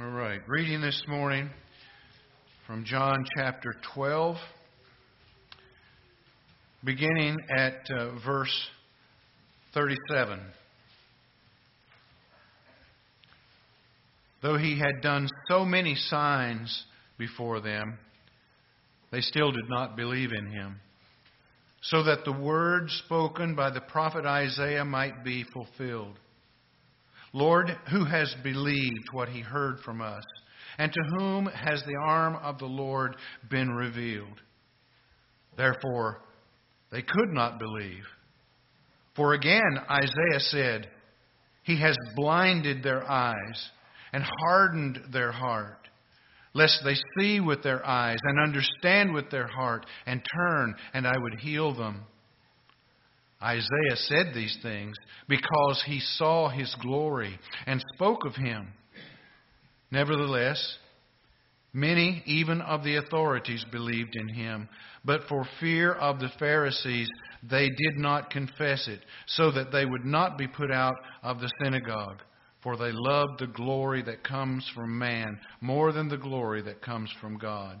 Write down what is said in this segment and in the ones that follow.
All right. Reading this morning from John chapter 12, beginning at uh, verse 37. Though he had done so many signs before them, they still did not believe in him, so that the word spoken by the prophet Isaiah might be fulfilled. Lord, who has believed what he heard from us? And to whom has the arm of the Lord been revealed? Therefore, they could not believe. For again, Isaiah said, He has blinded their eyes and hardened their heart, lest they see with their eyes and understand with their heart and turn, and I would heal them. Isaiah said these things because he saw his glory and spoke of him. Nevertheless, many, even of the authorities, believed in him, but for fear of the Pharisees, they did not confess it, so that they would not be put out of the synagogue. For they loved the glory that comes from man more than the glory that comes from God.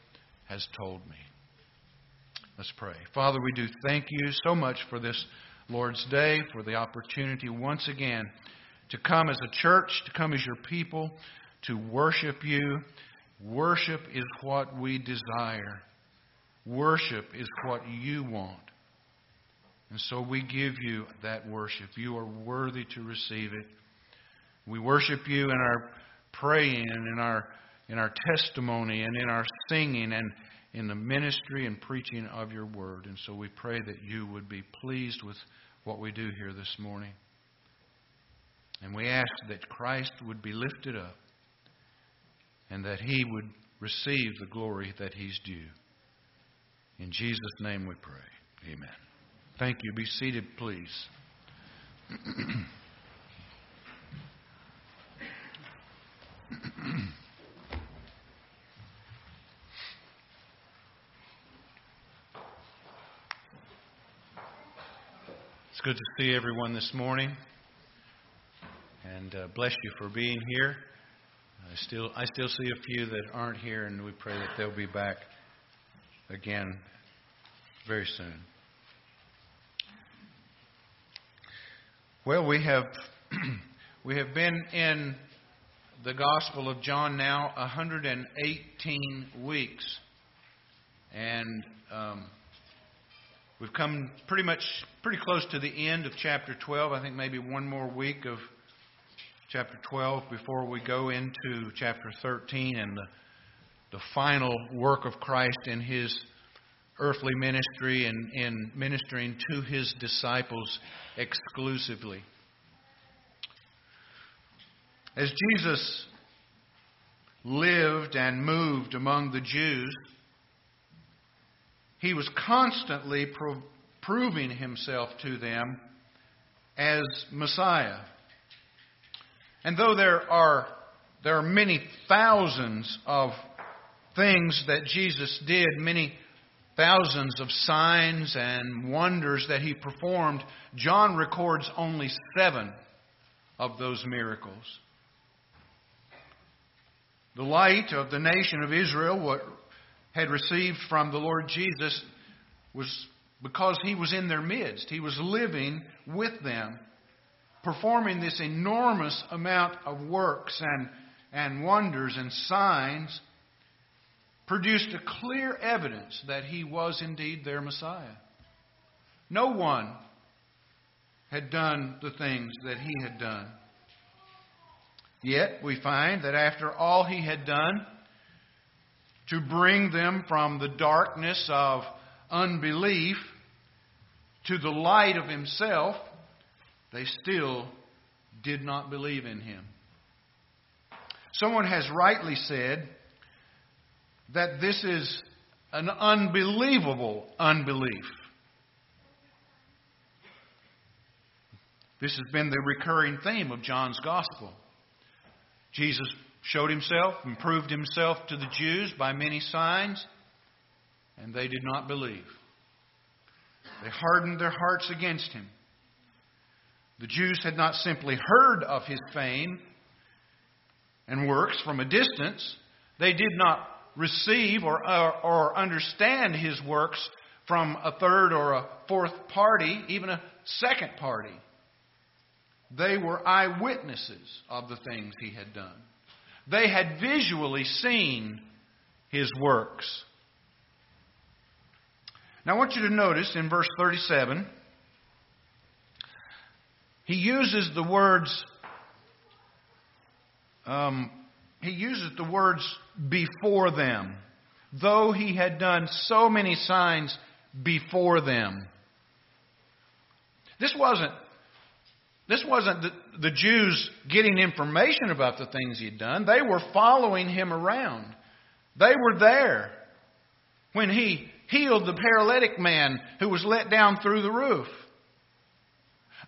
has told me. Let's pray. Father, we do thank you so much for this Lord's Day, for the opportunity once again to come as a church, to come as your people, to worship you. Worship is what we desire. Worship is what you want. And so we give you that worship. You are worthy to receive it. We worship you in our praying and in our in our testimony and in our singing and in the ministry and preaching of your word. And so we pray that you would be pleased with what we do here this morning. And we ask that Christ would be lifted up and that he would receive the glory that he's due. In Jesus' name we pray. Amen. Thank you. Be seated, please. It's good to see everyone this morning, and uh, bless you for being here. I still, I still see a few that aren't here, and we pray that they'll be back again very soon. Well, we have we have been in the Gospel of John now 118 weeks, and um, We've come pretty much pretty close to the end of chapter 12. I think maybe one more week of chapter 12 before we go into chapter 13 and the, the final work of Christ in his earthly ministry and in ministering to his disciples exclusively. As Jesus lived and moved among the Jews, he was constantly pro- proving himself to them as Messiah. And though there are, there are many thousands of things that Jesus did, many thousands of signs and wonders that he performed, John records only seven of those miracles. The light of the nation of Israel had received from the Lord Jesus was because he was in their midst. He was living with them, performing this enormous amount of works and and wonders and signs produced a clear evidence that he was indeed their Messiah. No one had done the things that he had done. Yet we find that after all he had done to bring them from the darkness of unbelief to the light of himself, they still did not believe in him. Someone has rightly said that this is an unbelievable unbelief. This has been the recurring theme of John's Gospel. Jesus showed himself and proved himself to the Jews by many signs, and they did not believe. They hardened their hearts against him. The Jews had not simply heard of his fame and works from a distance, they did not receive or, or, or, understand his works from a third or a fourth party, even a second party. They were eyewitnesses of the things he had done. They had visually seen his works. Now, I want you to notice in verse 37, he uses the words, um, he uses the words before them, though he had done so many signs before them. This wasn't this wasn't the, the Jews getting information about the things he'd done. They were following him around. They were there when he healed the paralytic man who was let down through the roof.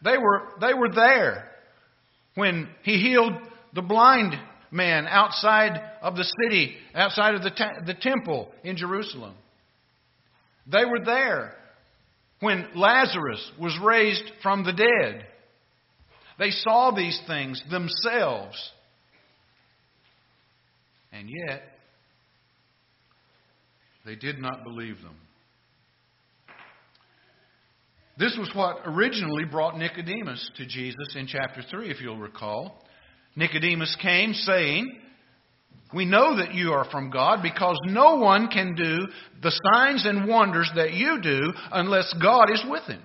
They were, they were there when he healed the blind man outside of the city, outside of the, te- the temple in Jerusalem. They were there when Lazarus was raised from the dead. They saw these things themselves. And yet, they did not believe them. This was what originally brought Nicodemus to Jesus in chapter 3, if you'll recall. Nicodemus came saying, We know that you are from God because no one can do the signs and wonders that you do unless God is with him.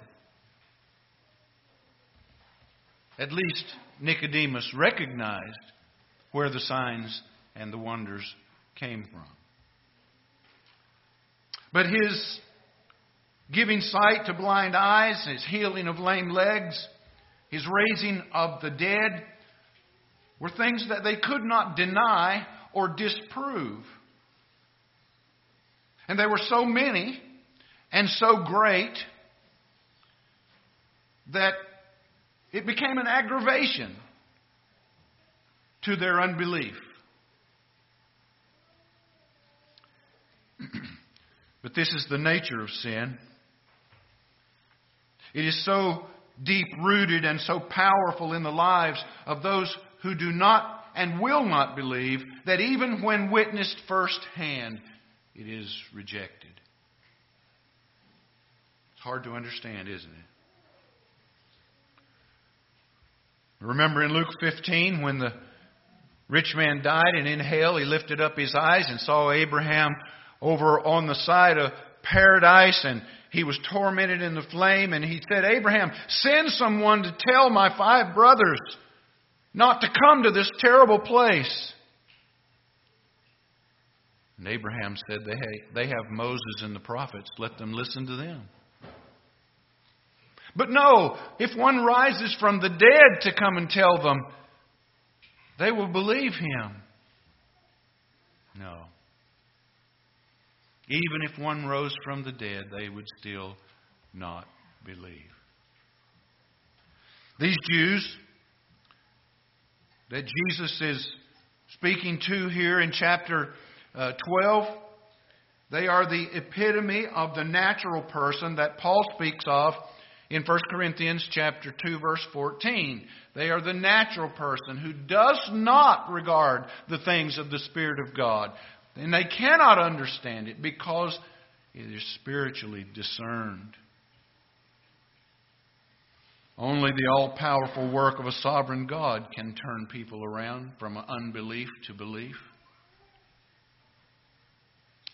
At least Nicodemus recognized where the signs and the wonders came from. But his giving sight to blind eyes, his healing of lame legs, his raising of the dead were things that they could not deny or disprove. And they were so many and so great that it became an aggravation to their unbelief. but this is the nature of sin. It is so deep rooted and so powerful in the lives of those who do not and will not believe that even when witnessed firsthand, it is rejected. It's hard to understand, isn't it? Remember in Luke 15 when the rich man died and in hell he lifted up his eyes and saw Abraham over on the side of paradise and he was tormented in the flame and he said, Abraham, send someone to tell my five brothers not to come to this terrible place. And Abraham said, they have Moses and the prophets. Let them listen to them. But no, if one rises from the dead to come and tell them, they will believe him. No. Even if one rose from the dead, they would still not believe. These Jews that Jesus is speaking to here in chapter uh, 12, they are the epitome of the natural person that Paul speaks of in 1 Corinthians chapter 2 verse 14. They are the natural person who does not regard the things of the Spirit of God. And they cannot understand it because it is spiritually discerned. Only the all powerful work of a sovereign God can turn people around from unbelief to belief.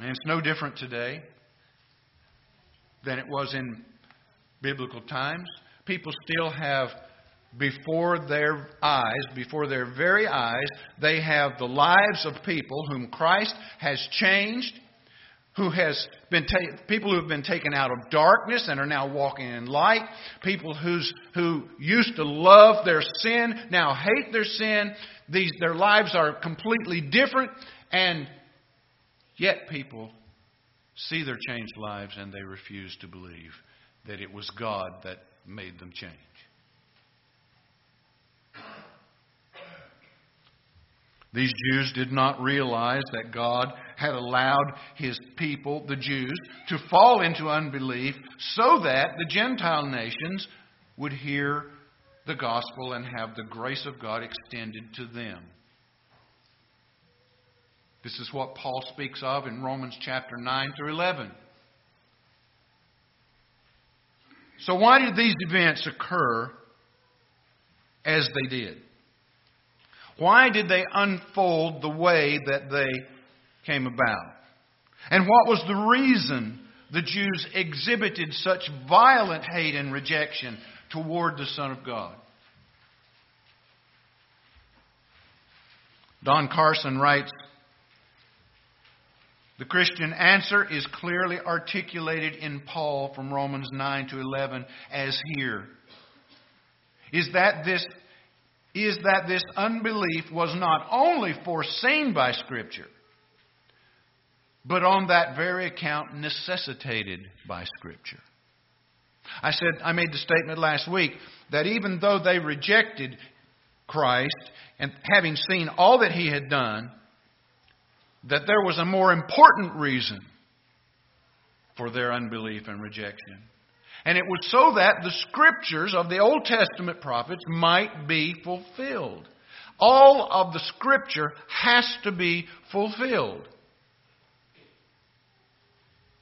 And it's no different today than it was in biblical times. People still have before their eyes, before their very eyes, they have the lives of people whom Christ has changed, who has been ta- people who have been taken out of darkness and are now walking in light, people who's, who used to love their sin now hate their sin. These, their lives are completely different, and yet people see their changed lives and they refuse to believe that it was God that made them change. These Jews did not realize that God had allowed his people, the Jews, to fall into unbelief so that the Gentile nations would hear the gospel and have the grace of God extended to them. This is what Paul speaks of in Romans chapter 9 through 11. So, why did these events occur as they did? Why did they unfold the way that they came about? And what was the reason the Jews exhibited such violent hate and rejection toward the Son of God? Don Carson writes The Christian answer is clearly articulated in Paul from Romans 9 to 11 as here. Is that this is that this unbelief was not only foreseen by Scripture, but on that very account necessitated by Scripture. I said, I made the statement last week that even though they rejected Christ and having seen all that he had done, that there was a more important reason for their unbelief and rejection. And it was so that the scriptures of the Old Testament prophets might be fulfilled. All of the scripture has to be fulfilled.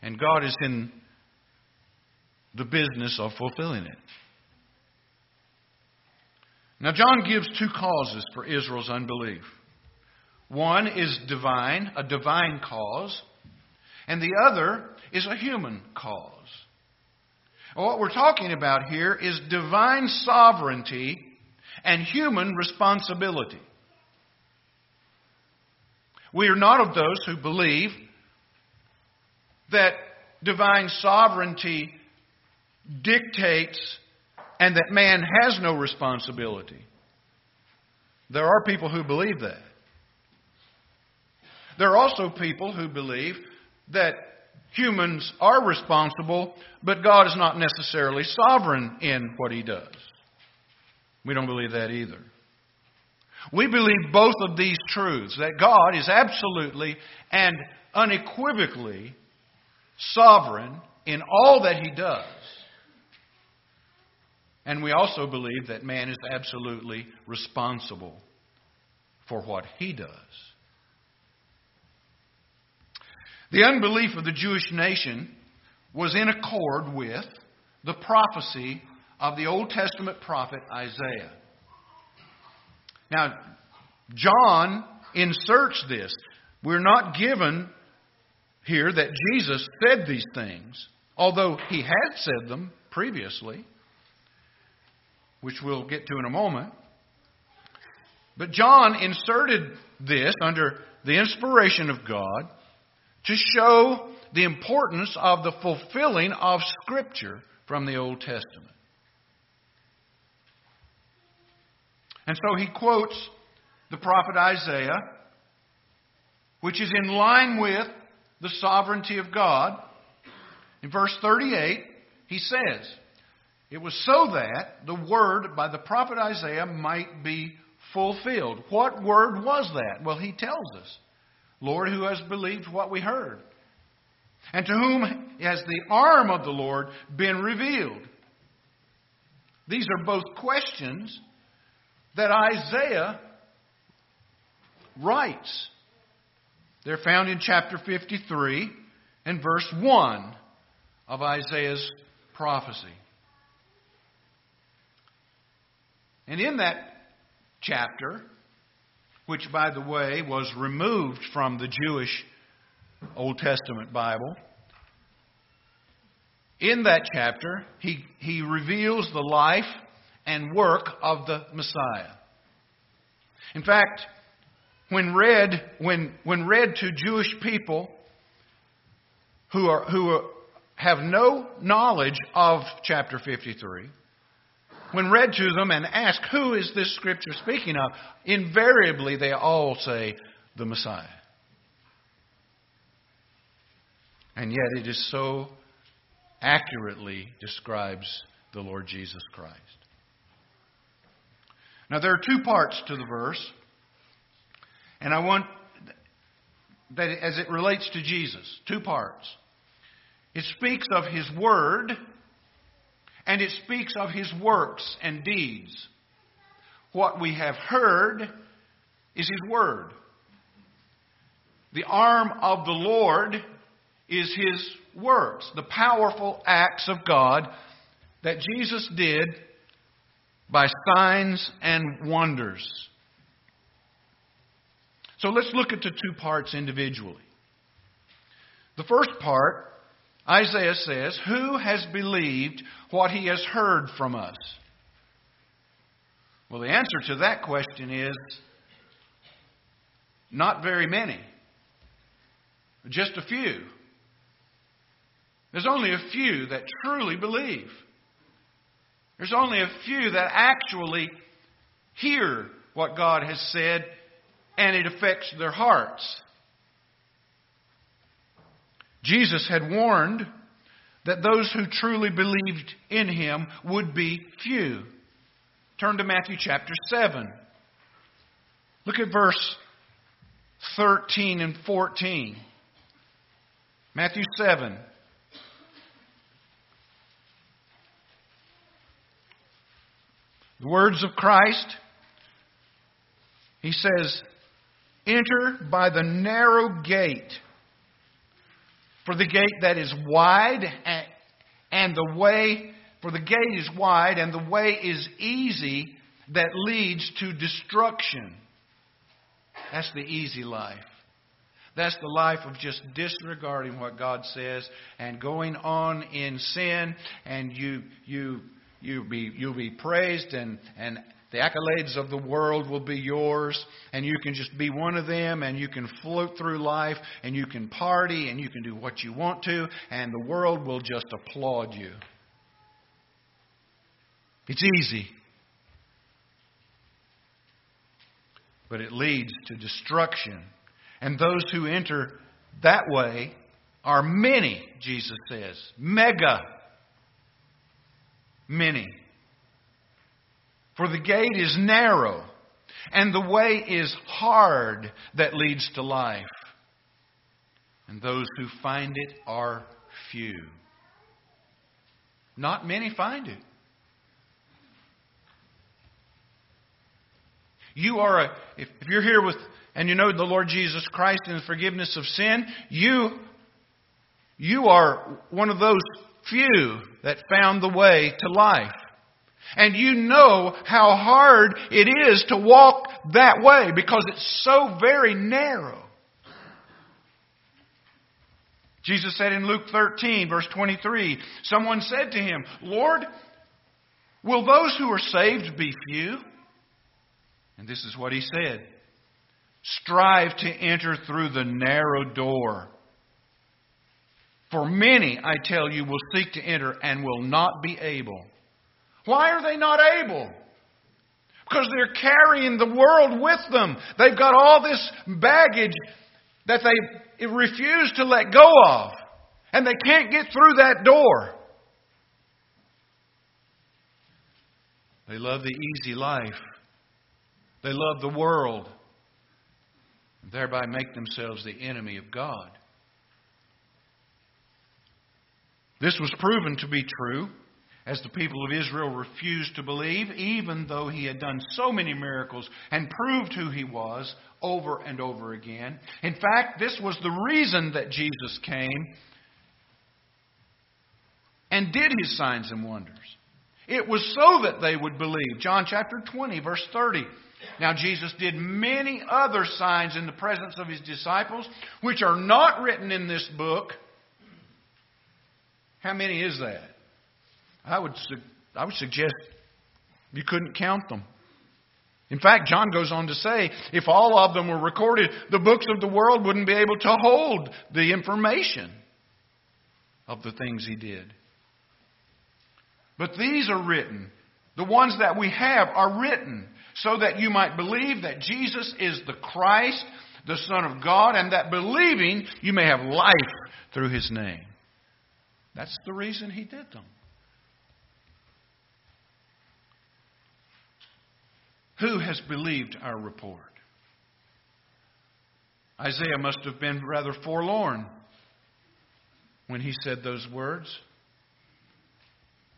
And God is in the business of fulfilling it. Now, John gives two causes for Israel's unbelief. One is divine, a divine cause, and the other is a human cause. What we're talking about here is divine sovereignty and human responsibility. We are not of those who believe that divine sovereignty dictates and that man has no responsibility. There are people who believe that. There are also people who believe that humans are responsible, but God is not necessarily sovereign in what he does. We don't believe that either. We believe both of these truths that God is absolutely and unequivocally sovereign in all that he does. And we also believe that man is absolutely responsible for what he does. The unbelief of the Jewish nation was in accord with the prophecy of the Old Testament prophet Isaiah. Now, John inserts this. We're not given here that Jesus said these things, although he had said them previously, which we'll get to in a moment. But John inserted this under the inspiration of God to show the importance of the fulfilling of Scripture from the Old Testament. And so he quotes the prophet Isaiah, which is in line with the sovereignty of God. In verse 38, he says, It was so that the word by the prophet Isaiah might be fulfilled. What word was that? Well, he tells us. Lord, who has believed what we heard? And to whom has the arm of the Lord been revealed? These are both questions that Isaiah writes. They're found in chapter 53 and verse 1 of Isaiah's prophecy. And in that chapter, which, by the way, was removed from the Jewish Old Testament Bible, in that chapter, he, he reveals the life and work of the Messiah. In fact, when read, when, when read to Jewish people who, are, who are, have no knowledge of chapter 53, when read to them and asked, Who is this scripture speaking of? invariably they all say, The Messiah. And yet it is so accurately describes the Lord Jesus Christ. Now, there are two parts to the verse, and I want that as it relates to Jesus, two parts. It speaks of His Word, and it speaks of His works and deeds. What we have heard is His Word. The arm of the Lord is His works, the powerful acts of God that Jesus did by signs and wonders. So let's look at the two parts individually. The first part, Isaiah says, Who has believed what he has heard from us? Well, the answer to that question is not very many, just a few. There's only a few that truly believe. There's only a few that actually hear what God has said and it affects their hearts. Jesus had warned that those who truly believed in him would be few. Turn to Matthew chapter 7. Look at verse 13 and 14. Matthew 7. The words of Christ, he says, Enter by the narrow gate. For the gate that is wide and the way, for the gate is wide and the way is easy that leads to destruction. That's the easy life. That's the life of just disregarding what God says and going on in sin, and you you You'll be, you'll be praised, and, and the accolades of the world will be yours, and you can just be one of them, and you can float through life, and you can party, and you can do what you want to, and the world will just applaud you. It's easy. But it leads to destruction. And those who enter that way are many, Jesus says. Mega many. For the gate is narrow, and the way is hard that leads to life, and those who find it are few. Not many find it. You are a, if, you're here with, and you know the Lord Jesus Christ and the forgiveness of sin, you, you are one of those few that found the way to life. And you know how hard it is to walk that way because it's so very narrow. Jesus said in Luke 13, verse 23, someone said to him, Lord, will those who are saved be few? And this is what he said Strive to enter through the narrow door. For many, I tell you, will seek to enter and will not be able. Why are they not able? Because they're carrying the world with them. They've got all this baggage that they refuse to let go of. And they can't get through that door. They love the easy life. They love the world. And thereby make themselves the enemy of God. This was proven to be true as the people of Israel refused to believe, even though he had done so many miracles and proved who he was over and over again. In fact, this was the reason that Jesus came and did his signs and wonders. It was so that they would believe. John chapter 20, verse 30. Now, Jesus did many other signs in the presence of his disciples, which are not written in this book. How many is that? I would, I would suggest you couldn't count them. In fact, John goes on to say if all of them were recorded, the books of the world wouldn't be able to hold the information of the things he did. But these are written. The ones that we have are written so that you might believe that Jesus is the Christ, the Son of God, and that believing you may have life through his name. That's the reason he did them. Who has believed our report? Isaiah must have been rather forlorn when he said those words.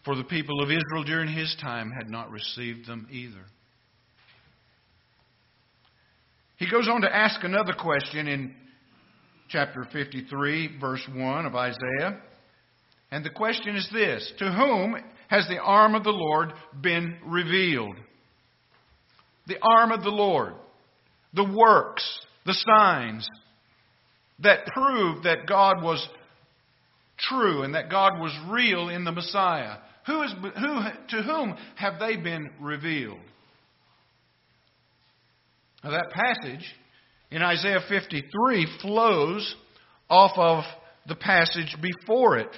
For the people of Israel during his time had not received them either. He goes on to ask another question in chapter 53, verse 1 of Isaiah. And the question is this To whom has the arm of the Lord been revealed? The arm of the Lord, the works, the signs that prove that God was true and that God was real in the Messiah. Who is, who, to whom have they been revealed? Now, that passage in Isaiah 53 flows off of the passage before it.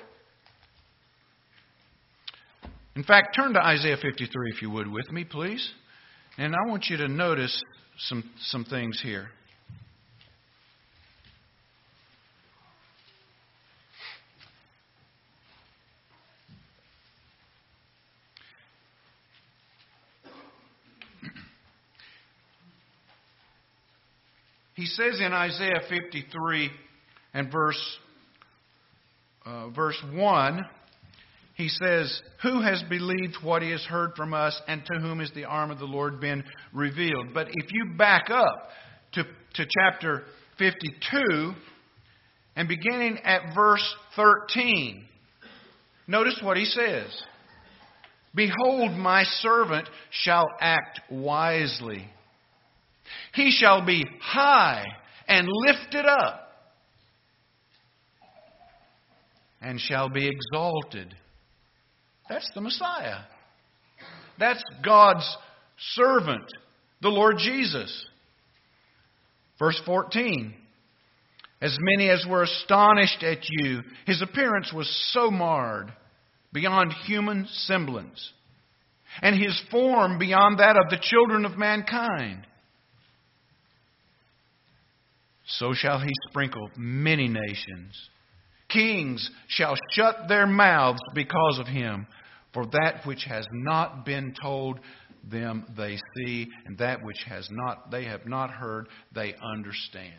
In fact, turn to Isaiah 53 if you would with me, please. And I want you to notice some, some things here. He says in Isaiah 53 and verse, uh, verse 1, he says, Who has believed what he has heard from us, and to whom has the arm of the Lord been revealed? But if you back up to, to chapter 52 and beginning at verse 13, notice what he says. Behold, my servant shall act wisely. He shall be high and lifted up, and shall be exalted. That's the Messiah. That's God's servant, the Lord Jesus. Verse 14 As many as were astonished at you, his appearance was so marred beyond human semblance, and his form beyond that of the children of mankind. So shall he sprinkle many nations. Kings shall shut their mouths because of him, for that which has not been told them they see, and that which has not they have not heard they understand.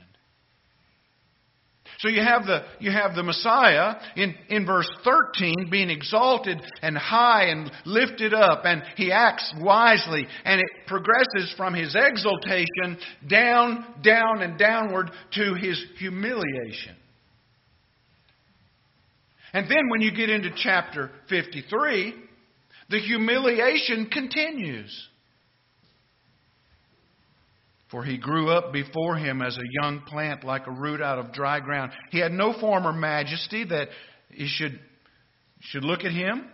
So you have the, you have the Messiah in, in verse 13 being exalted and high and lifted up, and he acts wisely, and it progresses from his exaltation down, down, and downward to his humiliation. And then when you get into chapter 53, the humiliation continues. For he grew up before him as a young plant, like a root out of dry ground. He had no form or majesty that he should, should look at him,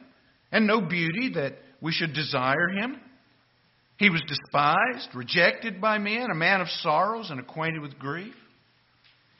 and no beauty that we should desire him. He was despised, rejected by men, a man of sorrows and acquainted with grief.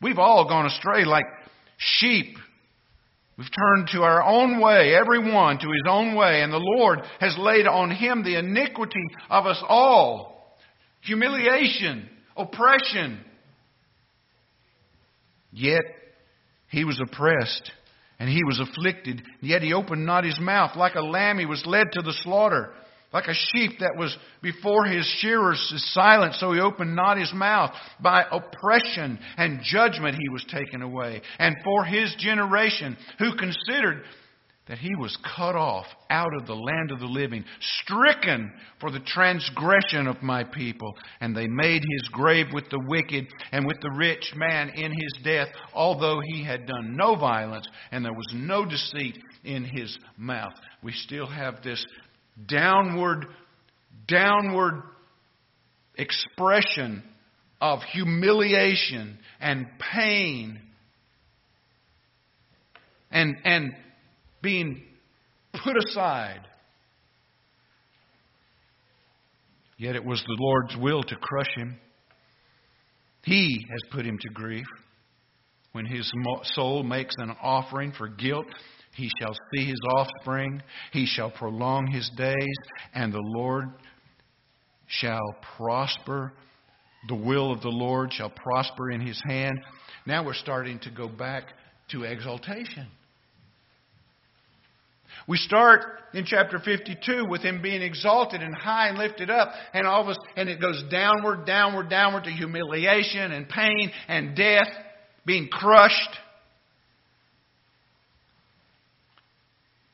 We've all gone astray like sheep We've turned to our own way, everyone to his own way, and the Lord has laid on him the iniquity of us all humiliation, oppression. Yet he was oppressed And he was afflicted, yet he opened not his mouth. Like a lamb, he was led to the slaughter. Like a sheep that was before his shearers is silent, so he opened not his mouth. By oppression and judgment he was taken away. And for his generation, who considered that he was cut off out of the land of the living, stricken for the transgression of my people. And they made his grave with the wicked and with the rich man in his death, although he had done no violence and there was no deceit in his mouth. We still have this downward, downward expression of humiliation and pain and, and being put aside. Yet it was the Lord's will to crush him. He has put him to grief. When his soul makes an offering for guilt, he shall see his offspring. He shall prolong his days, and the Lord shall prosper. The will of the Lord shall prosper in his hand. Now we're starting to go back to exaltation. We start in chapter 52 with him being exalted and high and lifted up, and all of us, and it goes downward, downward, downward to humiliation and pain and death, being crushed.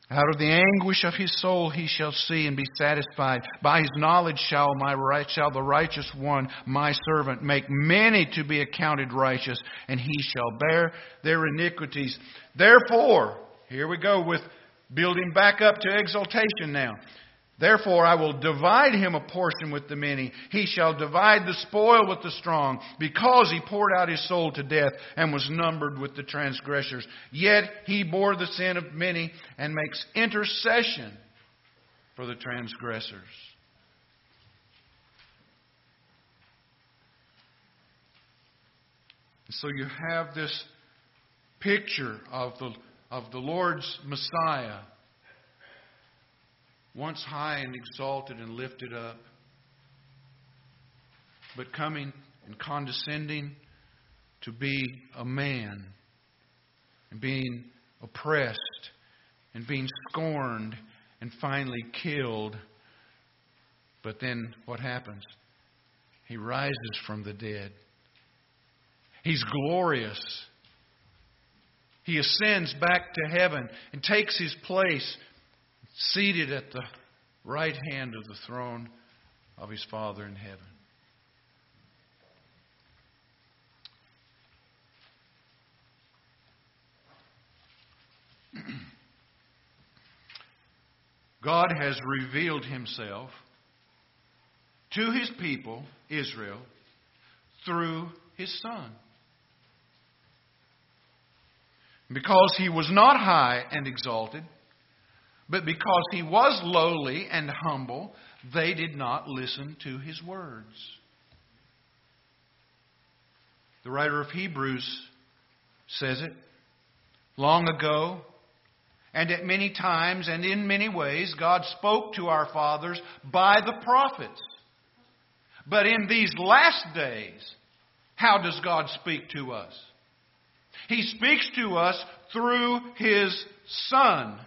Out of the anguish of his soul he shall see and be satisfied. By his knowledge shall my right shall the righteous one, my servant, make many to be accounted righteous, and he shall bear their iniquities. Therefore, here we go with building back up to exaltation now. Therefore, I will divide him a portion with the many. He shall divide the spoil with the strong, because he poured out his soul to death and was numbered with the transgressors. Yet he bore the sin of many and makes intercession for the transgressors. so you have this picture of the of the Lord's Messiah, once high and exalted and lifted up, but coming and condescending to be a man and being oppressed and being scorned and finally killed. But then what happens? He rises from the dead. He's glorious. He ascends back to heaven and takes his place seated at the right hand of the throne of his Father in heaven. God has revealed himself to his people, Israel, through his Son. Because he was not high and exalted, but because he was lowly and humble, they did not listen to his words. The writer of Hebrews says it. Long ago, and at many times and in many ways, God spoke to our fathers by the prophets. But in these last days, how does God speak to us? He speaks to us through His Son.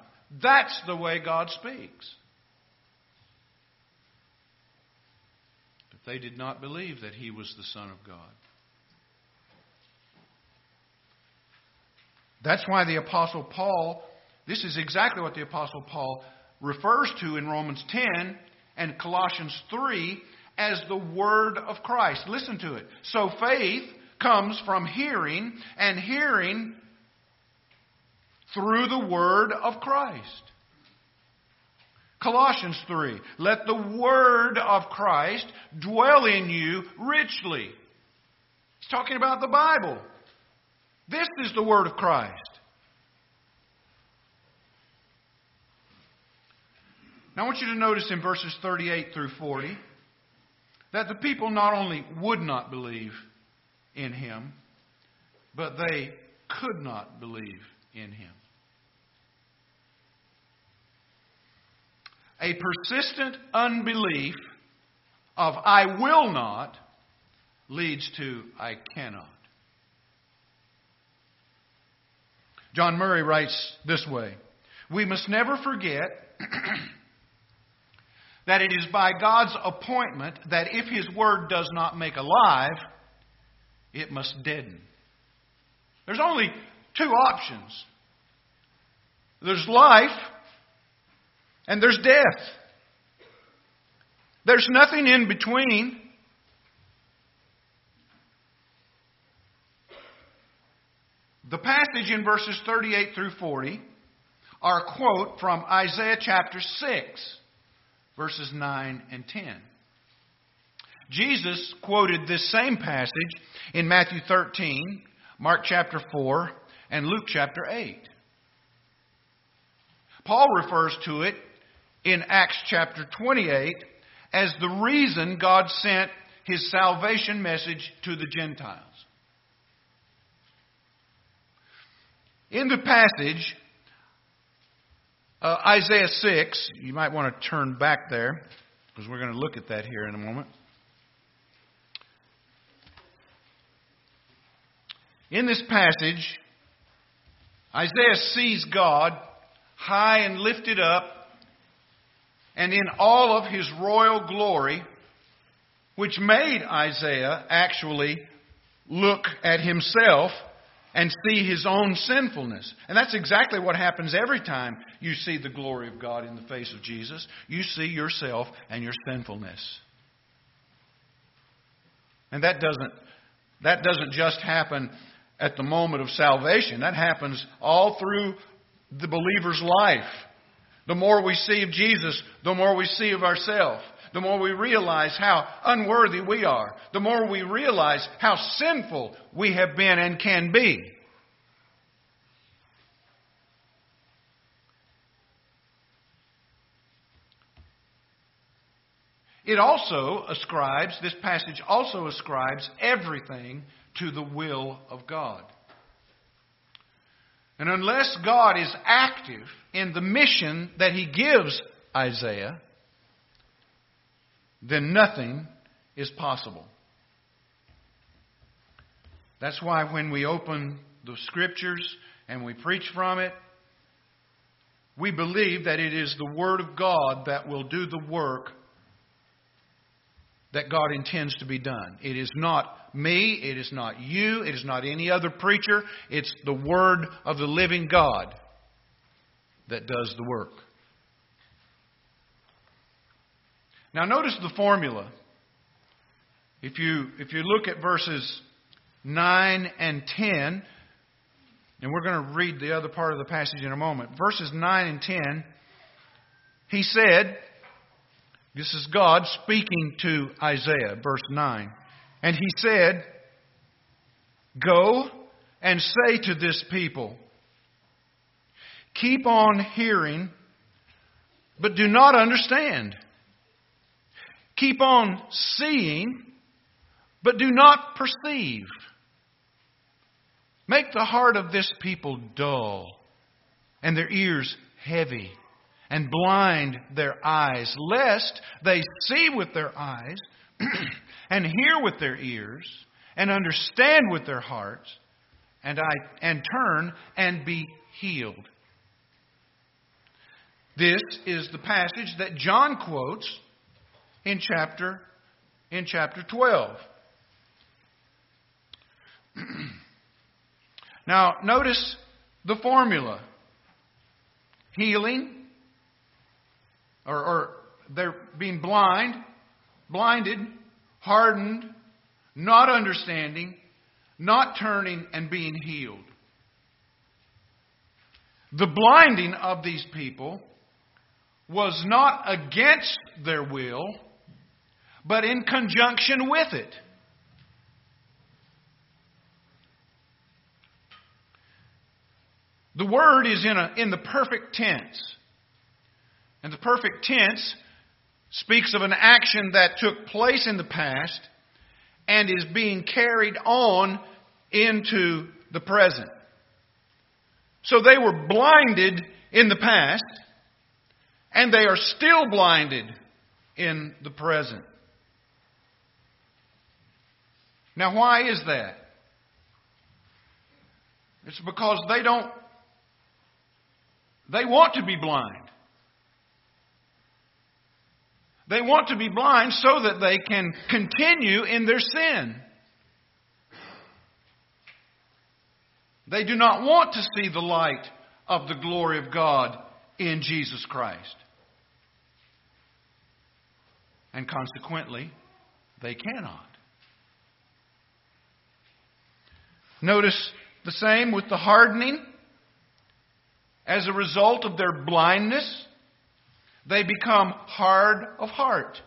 That's the way God speaks. But they did not believe that He was the Son of God. That's why the Apostle Paul, this is exactly what the Apostle Paul refers to in Romans 10 and Colossians 3 as the Word of Christ. Listen to it. So faith comes from hearing, and hearing through the word of Christ. Colossians 3 Let the word of Christ dwell in you richly. He's talking about the Bible. This is the word of Christ. Now I want you to notice in verses 38 through 40 that the people not only would not believe, in him, but they could not believe in him. A persistent unbelief of I will not leads to I cannot. John Murray writes this way We must never forget that it is by God's appointment that if His Word does not make alive, it must deaden. There's only two options there's life, and there's death. There's nothing in between. The passage in verses 38 through 40 are a quote from Isaiah chapter 6, verses 9 and 10. Jesus quoted this same passage in Matthew 13, Mark chapter 4, and Luke chapter 8. Paul refers to it in Acts chapter 28 as the reason God sent his salvation message to the Gentiles. In the passage, uh, Isaiah 6, you might want to turn back there because we're going to look at that here in a moment. In this passage, Isaiah sees God high and lifted up, and in all of his royal glory, which made Isaiah actually look at himself and see his own sinfulness. And that's exactly what happens every time you see the glory of God in the face of Jesus. You see yourself and your sinfulness. And that doesn't, that doesn't just happen at the moment of salvation, that happens all through the believer's life. The more we see of Jesus, the more we see of ourselves. The more we realize how unworthy we are. The more we realize how sinful we have been and can be. It also ascribes, this passage also ascribes everything to the will of God. And unless God is active in the mission that he gives Isaiah, then nothing is possible. That's why when we open the scriptures and we preach from it, we believe that it is the Word of God that will do the work that God intends to be done. It is not me, it is not you, it is not any other preacher. It's the Word of the living God that does the work. Now, notice the formula. If you, if you look at verses 9 and 10, and we're going to read the other part of the passage in a moment. Verses 9 and 10, he said, This is God speaking to Isaiah, verse 9. And he said, Go and say to this people, Keep on hearing, but do not understand. Keep on seeing, but do not perceive. Make the heart of this people dull, and their ears heavy, and blind their eyes, lest they see with their eyes and hear with their ears and understand with their hearts and, I, and turn and be healed. This is the passage that John quotes in chapter, in chapter 12. now, notice the formula healing, or, or they're being blind, blinded, hardened, not understanding, not turning, and being healed. The blinding of these people was not against their will, but in conjunction with it. The word is in, a, in the perfect tense. And the perfect tense speaks of an action that took place in the past and is being carried on into the present. So they were blinded in the past, and they are still blinded in the present. Now, why is that? It's because they don't They want to be blind. They want to be blind so that they can continue in their sin. They do not want to see the light of the glory of God in Jesus Christ. And consequently, they cannot. Notice the same with the hardening. As a result of their blindness, they become hard of heart.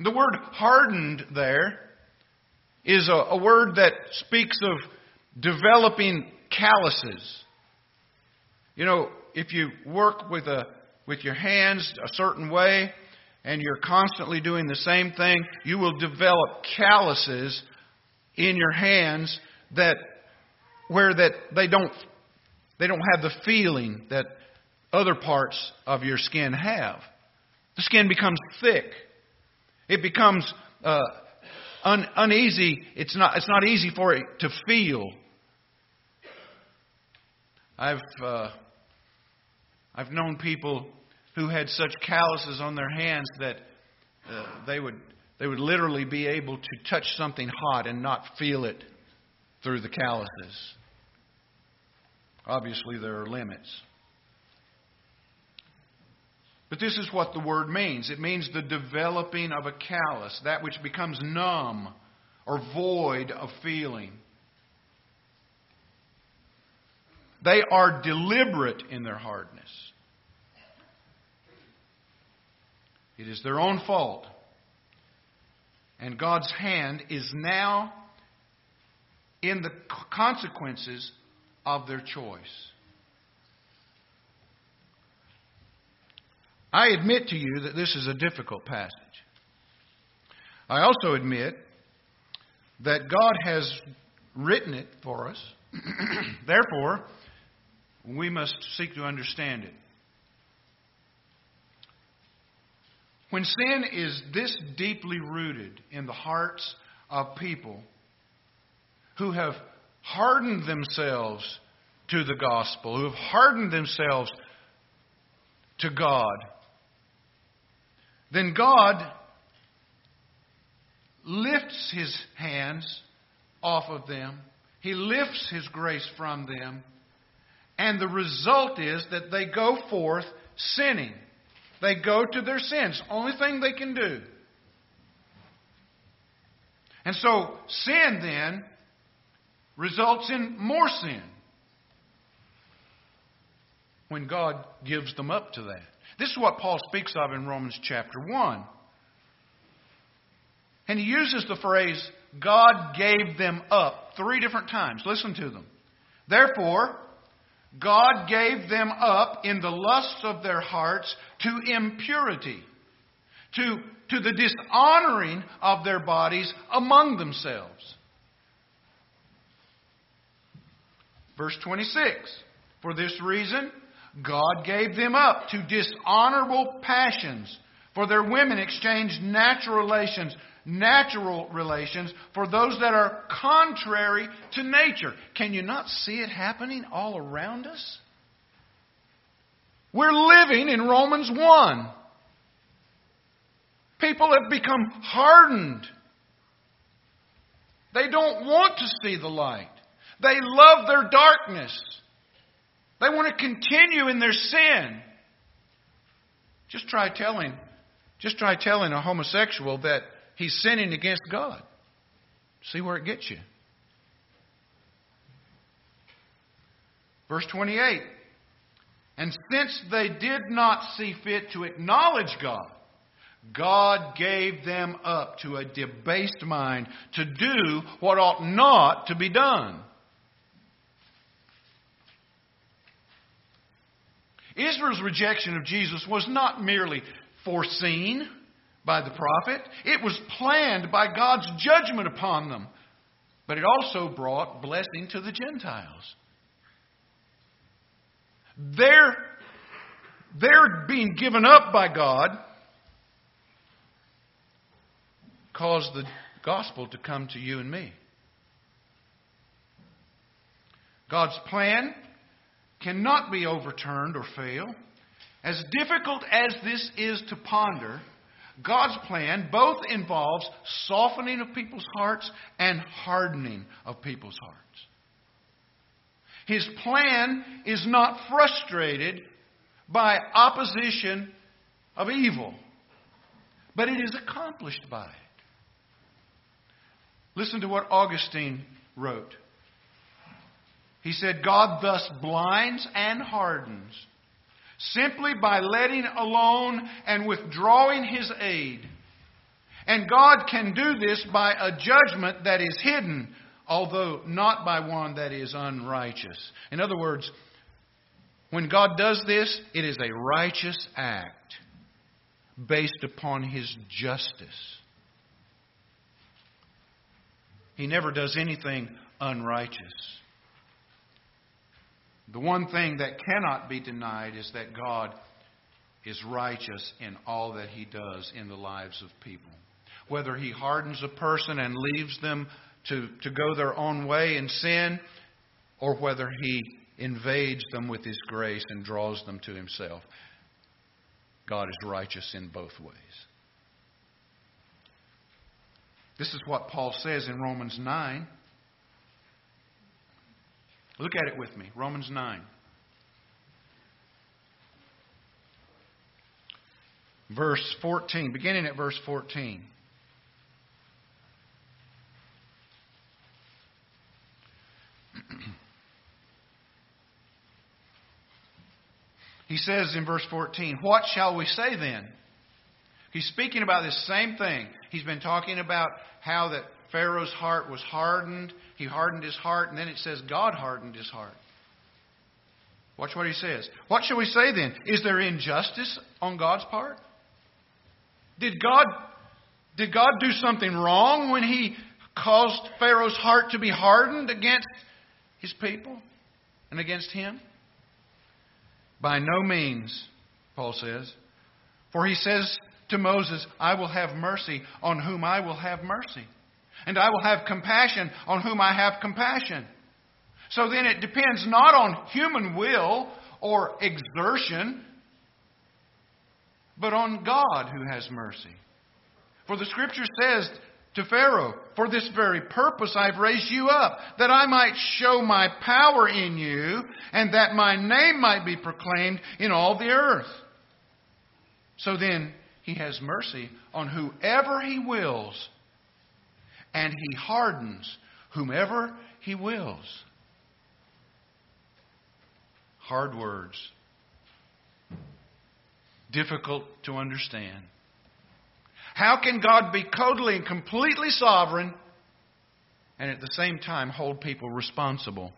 The word hardened there is a, a word that speaks of developing calluses. You know, if you work with, a, with your hands a certain way and you're constantly doing the same thing, you will develop calluses in your hands that where that they don't they don't have the feeling that other parts of your skin have. The skin becomes thick. It becomes uh, un, uneasy. It's not, it's not easy for it to feel. I've, uh, I've known people who had such calluses on their hands that uh, they, would, they would literally be able to touch something hot and not feel it through the calluses. Obviously, there are limits. But this is what the word means it means the developing of a callus, that which becomes numb or void of feeling. They are deliberate in their hardness. It is their own fault. And God's hand is now in the consequences of their choice. I admit to you that this is a difficult passage. I also admit that God has written it for us. Therefore, we must seek to understand it. When sin is this deeply rooted in the hearts of people who have hardened themselves to the gospel, who have hardened themselves to God, then God lifts his hands off of them. He lifts his grace from them. And the result is that they go forth sinning. They go to their sins. Only thing they can do. And so sin then results in more sin when God gives them up to that. This is what Paul speaks of in Romans chapter 1. And he uses the phrase, God gave them up, three different times. Listen to them. Therefore, God gave them up in the lusts of their hearts to impurity, to, to the dishonoring of their bodies among themselves. Verse 26 For this reason, God gave them up to dishonorable passions. For their women exchanged natural relations, natural relations for those that are contrary to nature. Can you not see it happening all around us? We're living in Romans 1. People have become hardened. They don't want to see the light. They love their darkness. They want to continue in their sin. Just try telling, just try telling a homosexual that he's sinning against God. See where it gets you. Verse 28. And since they did not see fit to acknowledge God, God gave them up to a debased mind to do what ought not to be done. Israel's rejection of Jesus was not merely foreseen by the prophet, it was planned by God's judgment upon them. But it also brought blessing to the Gentiles. Their, their being given up by God caused the gospel to come to you and me. God's plan cannot be overturned or fail. As difficult as this is to ponder, God's plan both involves softening of people's hearts and hardening of people's hearts. His plan is not frustrated by opposition of evil, but it is accomplished by it. Listen to what Augustine wrote. He said, God thus blinds and hardens simply by letting alone and withdrawing his aid. And God can do this by a judgment that is hidden, although not by one that is unrighteous. In other words, when God does this, it is a righteous act based upon his justice. He never does anything unrighteous. The one thing that cannot be denied is that God is righteous in all that He does in the lives of people. Whether He hardens a person and leaves them to, to go their own way in sin, or whether He invades them with His grace and draws them to Himself. God is righteous in both ways. This is what Paul says in Romans 9. Look at it with me. Romans 9. Verse 14, beginning at verse 14. he says in verse 14, What shall we say then? He's speaking about this same thing. He's been talking about how that Pharaoh's heart was hardened. He hardened his heart, and then it says God hardened his heart. Watch what he says. What shall we say then? Is there injustice on God's part? Did God, did God do something wrong when he caused Pharaoh's heart to be hardened against his people and against him? By no means, Paul says. For he says to Moses, I will have mercy on whom I will have mercy and I will have compassion on whom I have compassion. So then it depends not on human will or exertion, but on God who has mercy. For the scripture says to Pharaoh, For this very purpose I've raised you up, that I might show my power in you, and that my name might be proclaimed in all the earth. So then he has mercy on whoever he wills and he hardens whomever he wills. Hard words. Difficult to understand. How can God be totally and completely sovereign and at the same time hold people responsible?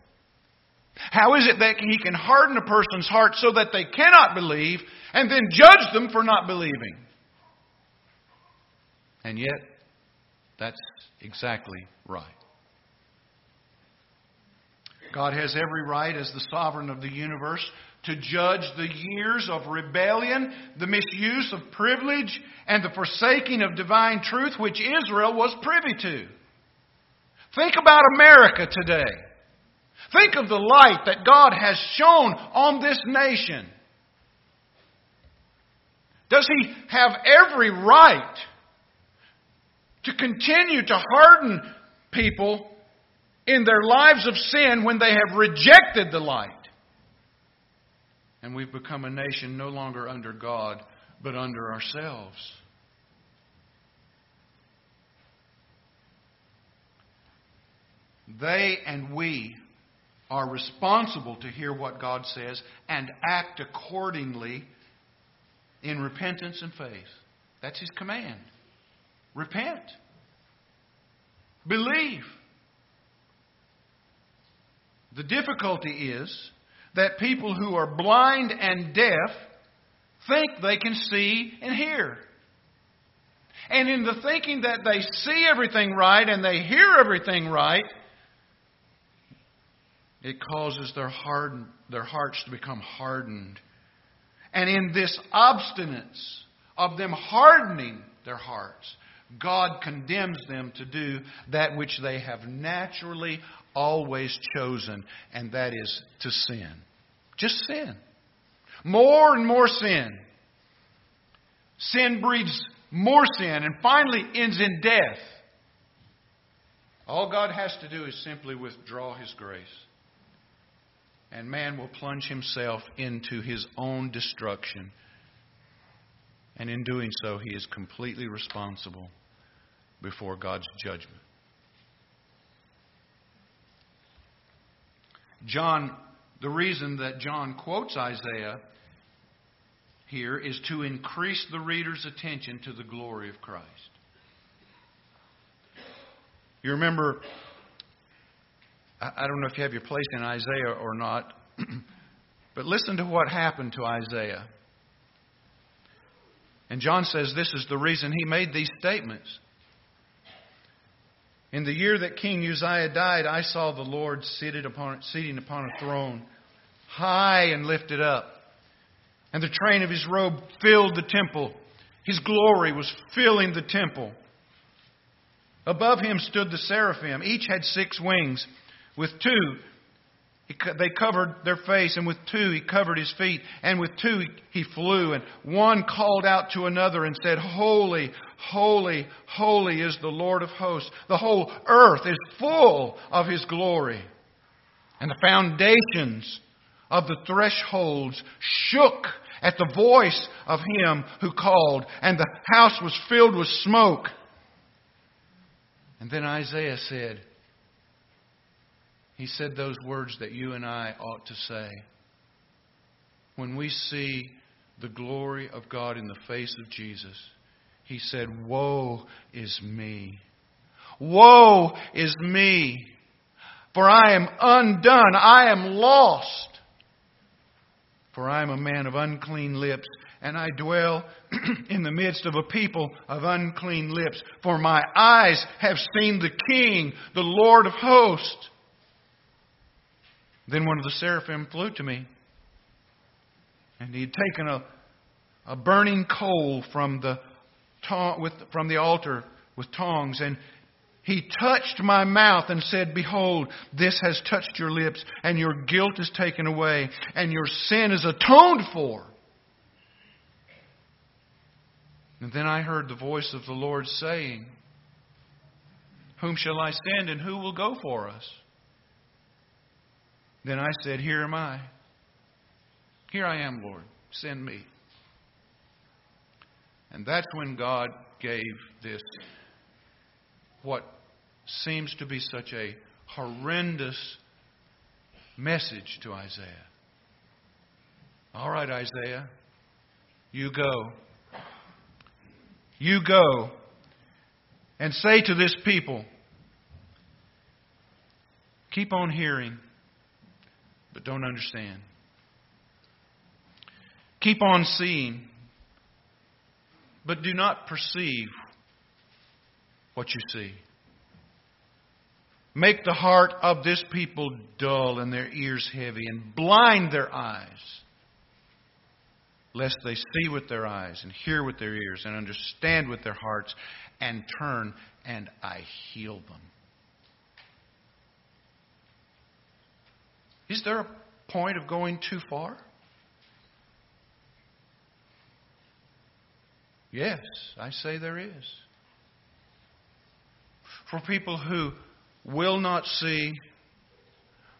How is it that he can harden a person's heart so that they cannot believe and then judge them for not believing? And yet, that's exactly right. God has every right, as the sovereign of the universe, to judge the years of rebellion, the misuse of privilege, and the forsaking of divine truth which Israel was privy to. Think about America today. Think of the light that God has shone on this nation. Does He have every right to continue to harden people in their lives of sin when they have rejected the light. And we've become a nation no longer under God, but under ourselves. They and we are responsible to hear what God says and act accordingly in repentance and faith. That's His command. Repent. Believe. The difficulty is that people who are blind and deaf think they can see and hear. And in the thinking that they see everything right and they hear everything right, it causes their, harden, their hearts to become hardened. And in this obstinance of them hardening their hearts, God condemns them to do that which they have naturally always chosen, and that is to sin. Just sin. More and more sin. Sin breeds more sin and finally ends in death. All God has to do is simply withdraw His grace. And man will plunge himself into his own destruction. And in doing so, he is completely responsible before God's judgment. John, the reason that John quotes Isaiah here is to increase the reader's attention to the glory of Christ. You remember, I don't know if you have your place in Isaiah or not, but listen to what happened to Isaiah. And John says this is the reason he made these statements. In the year that King Uzziah died, I saw the Lord seated upon, sitting upon a throne, high and lifted up. And the train of his robe filled the temple. His glory was filling the temple. Above him stood the seraphim. Each had six wings. With two, they covered their face, and with two he covered his feet, and with two he flew. And one called out to another and said, Holy, holy, holy is the Lord of hosts. The whole earth is full of his glory. And the foundations of the thresholds shook at the voice of him who called, and the house was filled with smoke. And then Isaiah said, he said those words that you and I ought to say. When we see the glory of God in the face of Jesus, he said, Woe is me. Woe is me. For I am undone. I am lost. For I am a man of unclean lips, and I dwell in the midst of a people of unclean lips. For my eyes have seen the King, the Lord of hosts. Then one of the seraphim flew to me, and he had taken a, a burning coal from the, with, from the altar with tongs, and he touched my mouth and said, Behold, this has touched your lips, and your guilt is taken away, and your sin is atoned for. And then I heard the voice of the Lord saying, Whom shall I send, and who will go for us? Then I said, Here am I. Here I am, Lord. Send me. And that's when God gave this, what seems to be such a horrendous message to Isaiah. All right, Isaiah, you go. You go and say to this people, keep on hearing but don't understand. Keep on seeing, but do not perceive what you see. Make the heart of this people dull and their ears heavy, and blind their eyes, lest they see with their eyes, and hear with their ears, and understand with their hearts, and turn, and I heal them. Is there a point of going too far? Yes, I say there is. For people who will not see,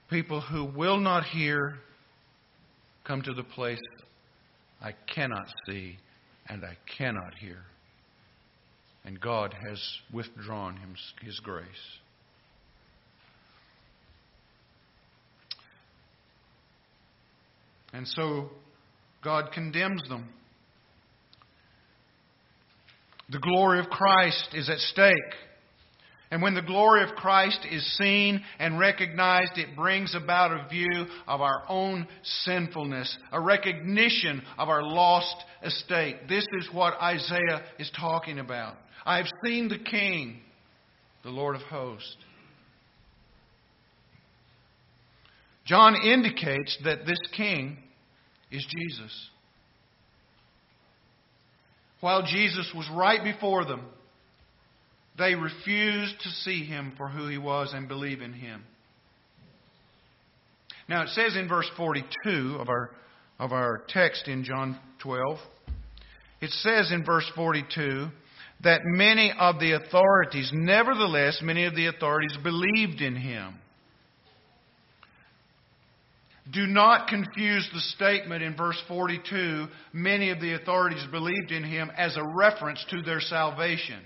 people who will not hear, come to the place I cannot see and I cannot hear. And God has withdrawn His grace. And so God condemns them. The glory of Christ is at stake. And when the glory of Christ is seen and recognized, it brings about a view of our own sinfulness, a recognition of our lost estate. This is what Isaiah is talking about. I have seen the King, the Lord of hosts. John indicates that this King is Jesus. While Jesus was right before them, they refused to see him for who he was and believe in him. Now it says in verse 42 of our, of our text in John 12, it says in verse 42 that many of the authorities, nevertheless, many of the authorities believed in him. Do not confuse the statement in verse 42, many of the authorities believed in him, as a reference to their salvation.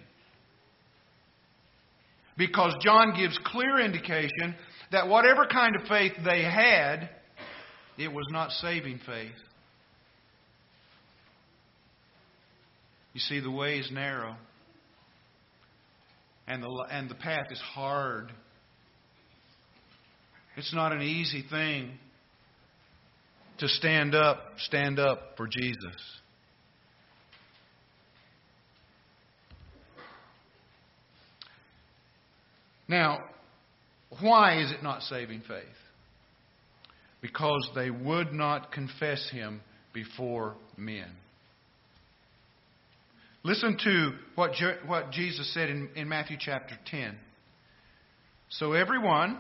Because John gives clear indication that whatever kind of faith they had, it was not saving faith. You see, the way is narrow, and the, and the path is hard. It's not an easy thing to stand up, stand up for Jesus. Now, why is it not saving faith? Because they would not confess him before men. Listen to what, Je- what Jesus said in, in Matthew chapter 10. So everyone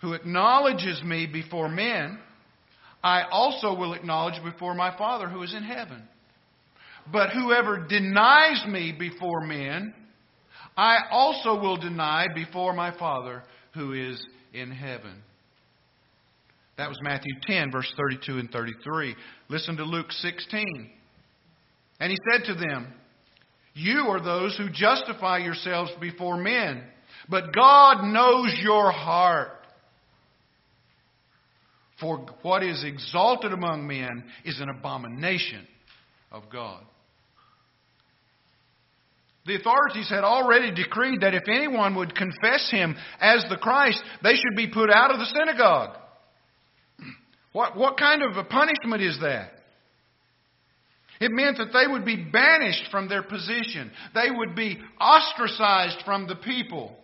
who acknowledges me before men, I also will acknowledge before my Father who is in heaven. But whoever denies me before men, I also will deny before my Father who is in heaven. That was Matthew 10, verse 32 and 33. Listen to Luke 16. And he said to them, You are those who justify yourselves before men, but God knows your heart. For what is exalted among men is an abomination of God. The authorities had already decreed that if anyone would confess him as the Christ, they should be put out of the synagogue. What, what kind of a punishment is that? It meant that they would be banished from their position. They would be ostracized from the people.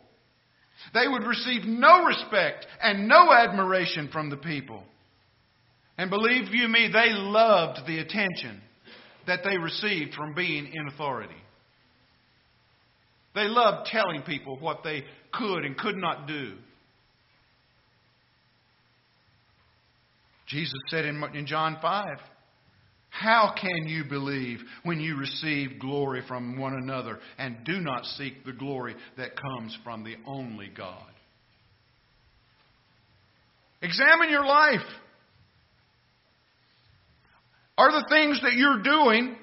They would receive no respect and no admiration from the people. And believe you me, they loved the attention that they received from being in authority. They loved telling people what they could and could not do. Jesus said in, John 5, how can you believe when you receive glory from one another and do not seek the glory that comes from the only God? Examine your life. Are the things that you're doing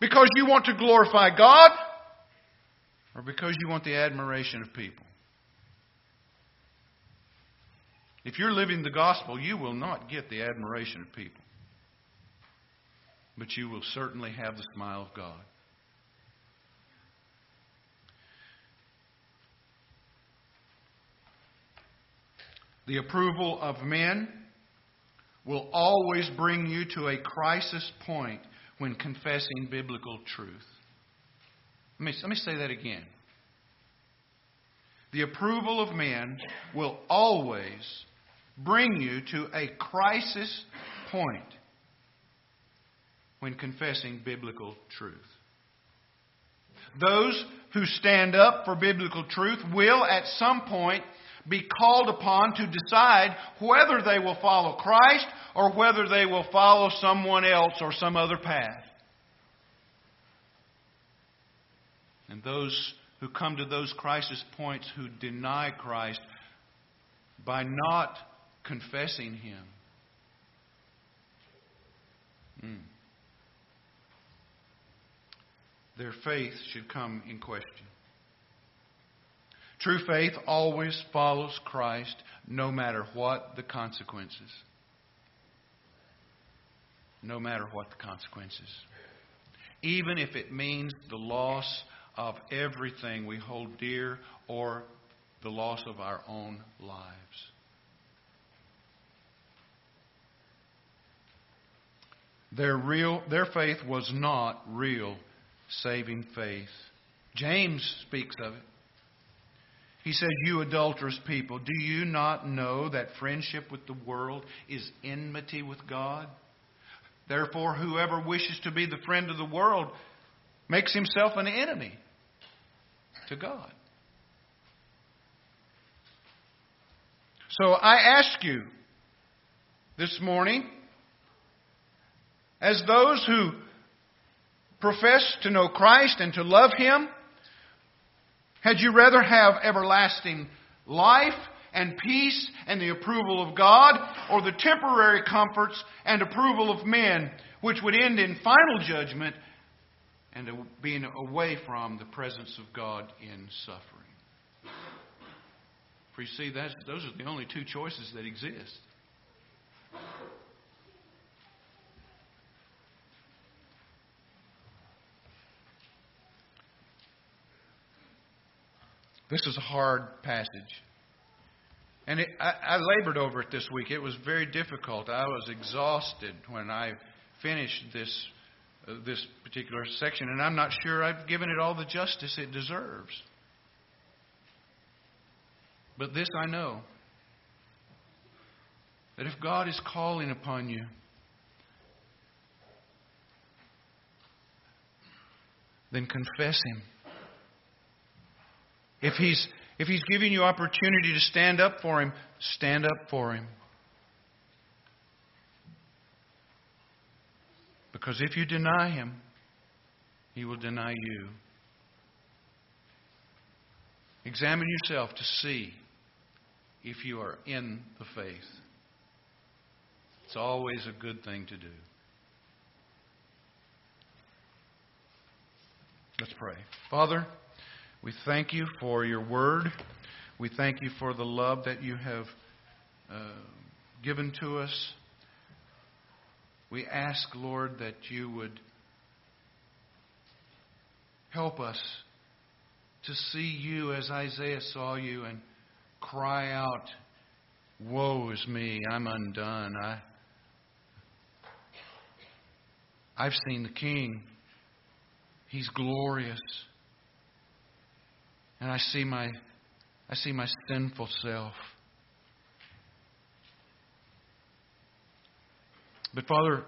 because you want to glorify God or because you want the admiration of people? If you're living the gospel, you will not get the admiration of people but you will certainly have the smile of God. The approval of men will always bring you to a crisis point when confessing biblical truth. Let me, let me say that again. The approval of men will always bring you to a crisis point when confessing biblical truth. Those who stand up for biblical truth will at some point be called upon to decide whether they will follow Christ or whether they will follow someone else or some other path. And those who come to those crisis points who deny Christ by not confessing Him. Hmm their faith should come in question. True faith always follows Christ no matter what the consequences. No matter what the consequences. Even if it means the loss of everything we hold dear or the loss of our own lives. Their, real, their faith was not real saving faith. James speaks of it. He says, You adulterous people, do you not know that friendship with the world is enmity with God? Therefore, whoever wishes to be the friend of the world makes himself an enemy to God. So I ask you this morning, as those who profess to know Christ and to love Him, had you rather have everlasting life and peace and the approval of God, or the temporary comforts and approval of men, which would end in final judgment and being away from the presence of God in suffering? For you see, those are the only two choices that exist. This is a hard passage. And it, I, I labored over it this week. It was very difficult. I was exhausted when I finished this, uh, this particular section, and I'm not sure I've given it all the justice it deserves. But this I know that if God is calling upon you, then confess Him. If He's if He's giving you opportunity to stand up for Him, stand up for Him. Because if you deny Him, He will deny you. Examine yourself to see if you are in the faith. It's always a good thing to do. Let's pray. Father, we thank you for your word. We thank you for the love that you have uh, given to us. We ask, Lord, that you would help us to see you as Isaiah saw you and cry out, Woe is me, I'm undone. I, I've seen the King. He's glorious and I see my I see my sinful self. But Father,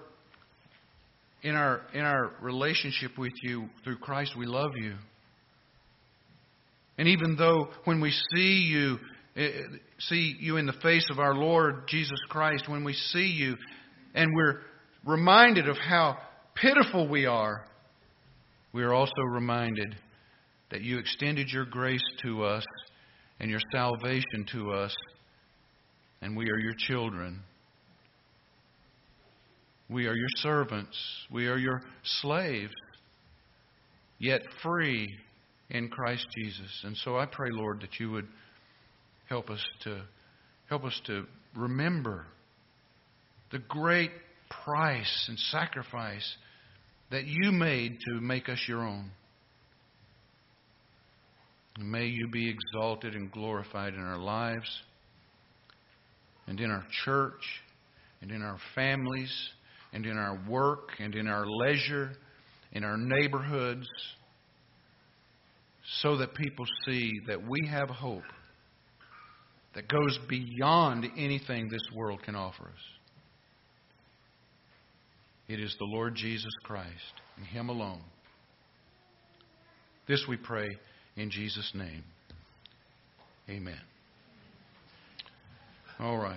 in our in our relationship with you through Christ, we love you. And even though when we see you eh, see you in the face of our Lord Jesus Christ, when we see you and we're reminded of how pitiful we are, we are also reminded that you extended your grace to us and your salvation to us, and we are your children. We are your servants. We are your slaves, yet free in Christ Jesus. And so I pray, Lord, that you would help us to help us to remember the great price and sacrifice that you made to make us your own. May you be exalted and glorified in our lives and in our church and in our families and in our work and in our leisure, in our neighborhoods, so that people see that we have hope that goes beyond anything this world can offer us. It is the Lord Jesus Christ and Him alone. This we pray in Jesus' name, amen. All right.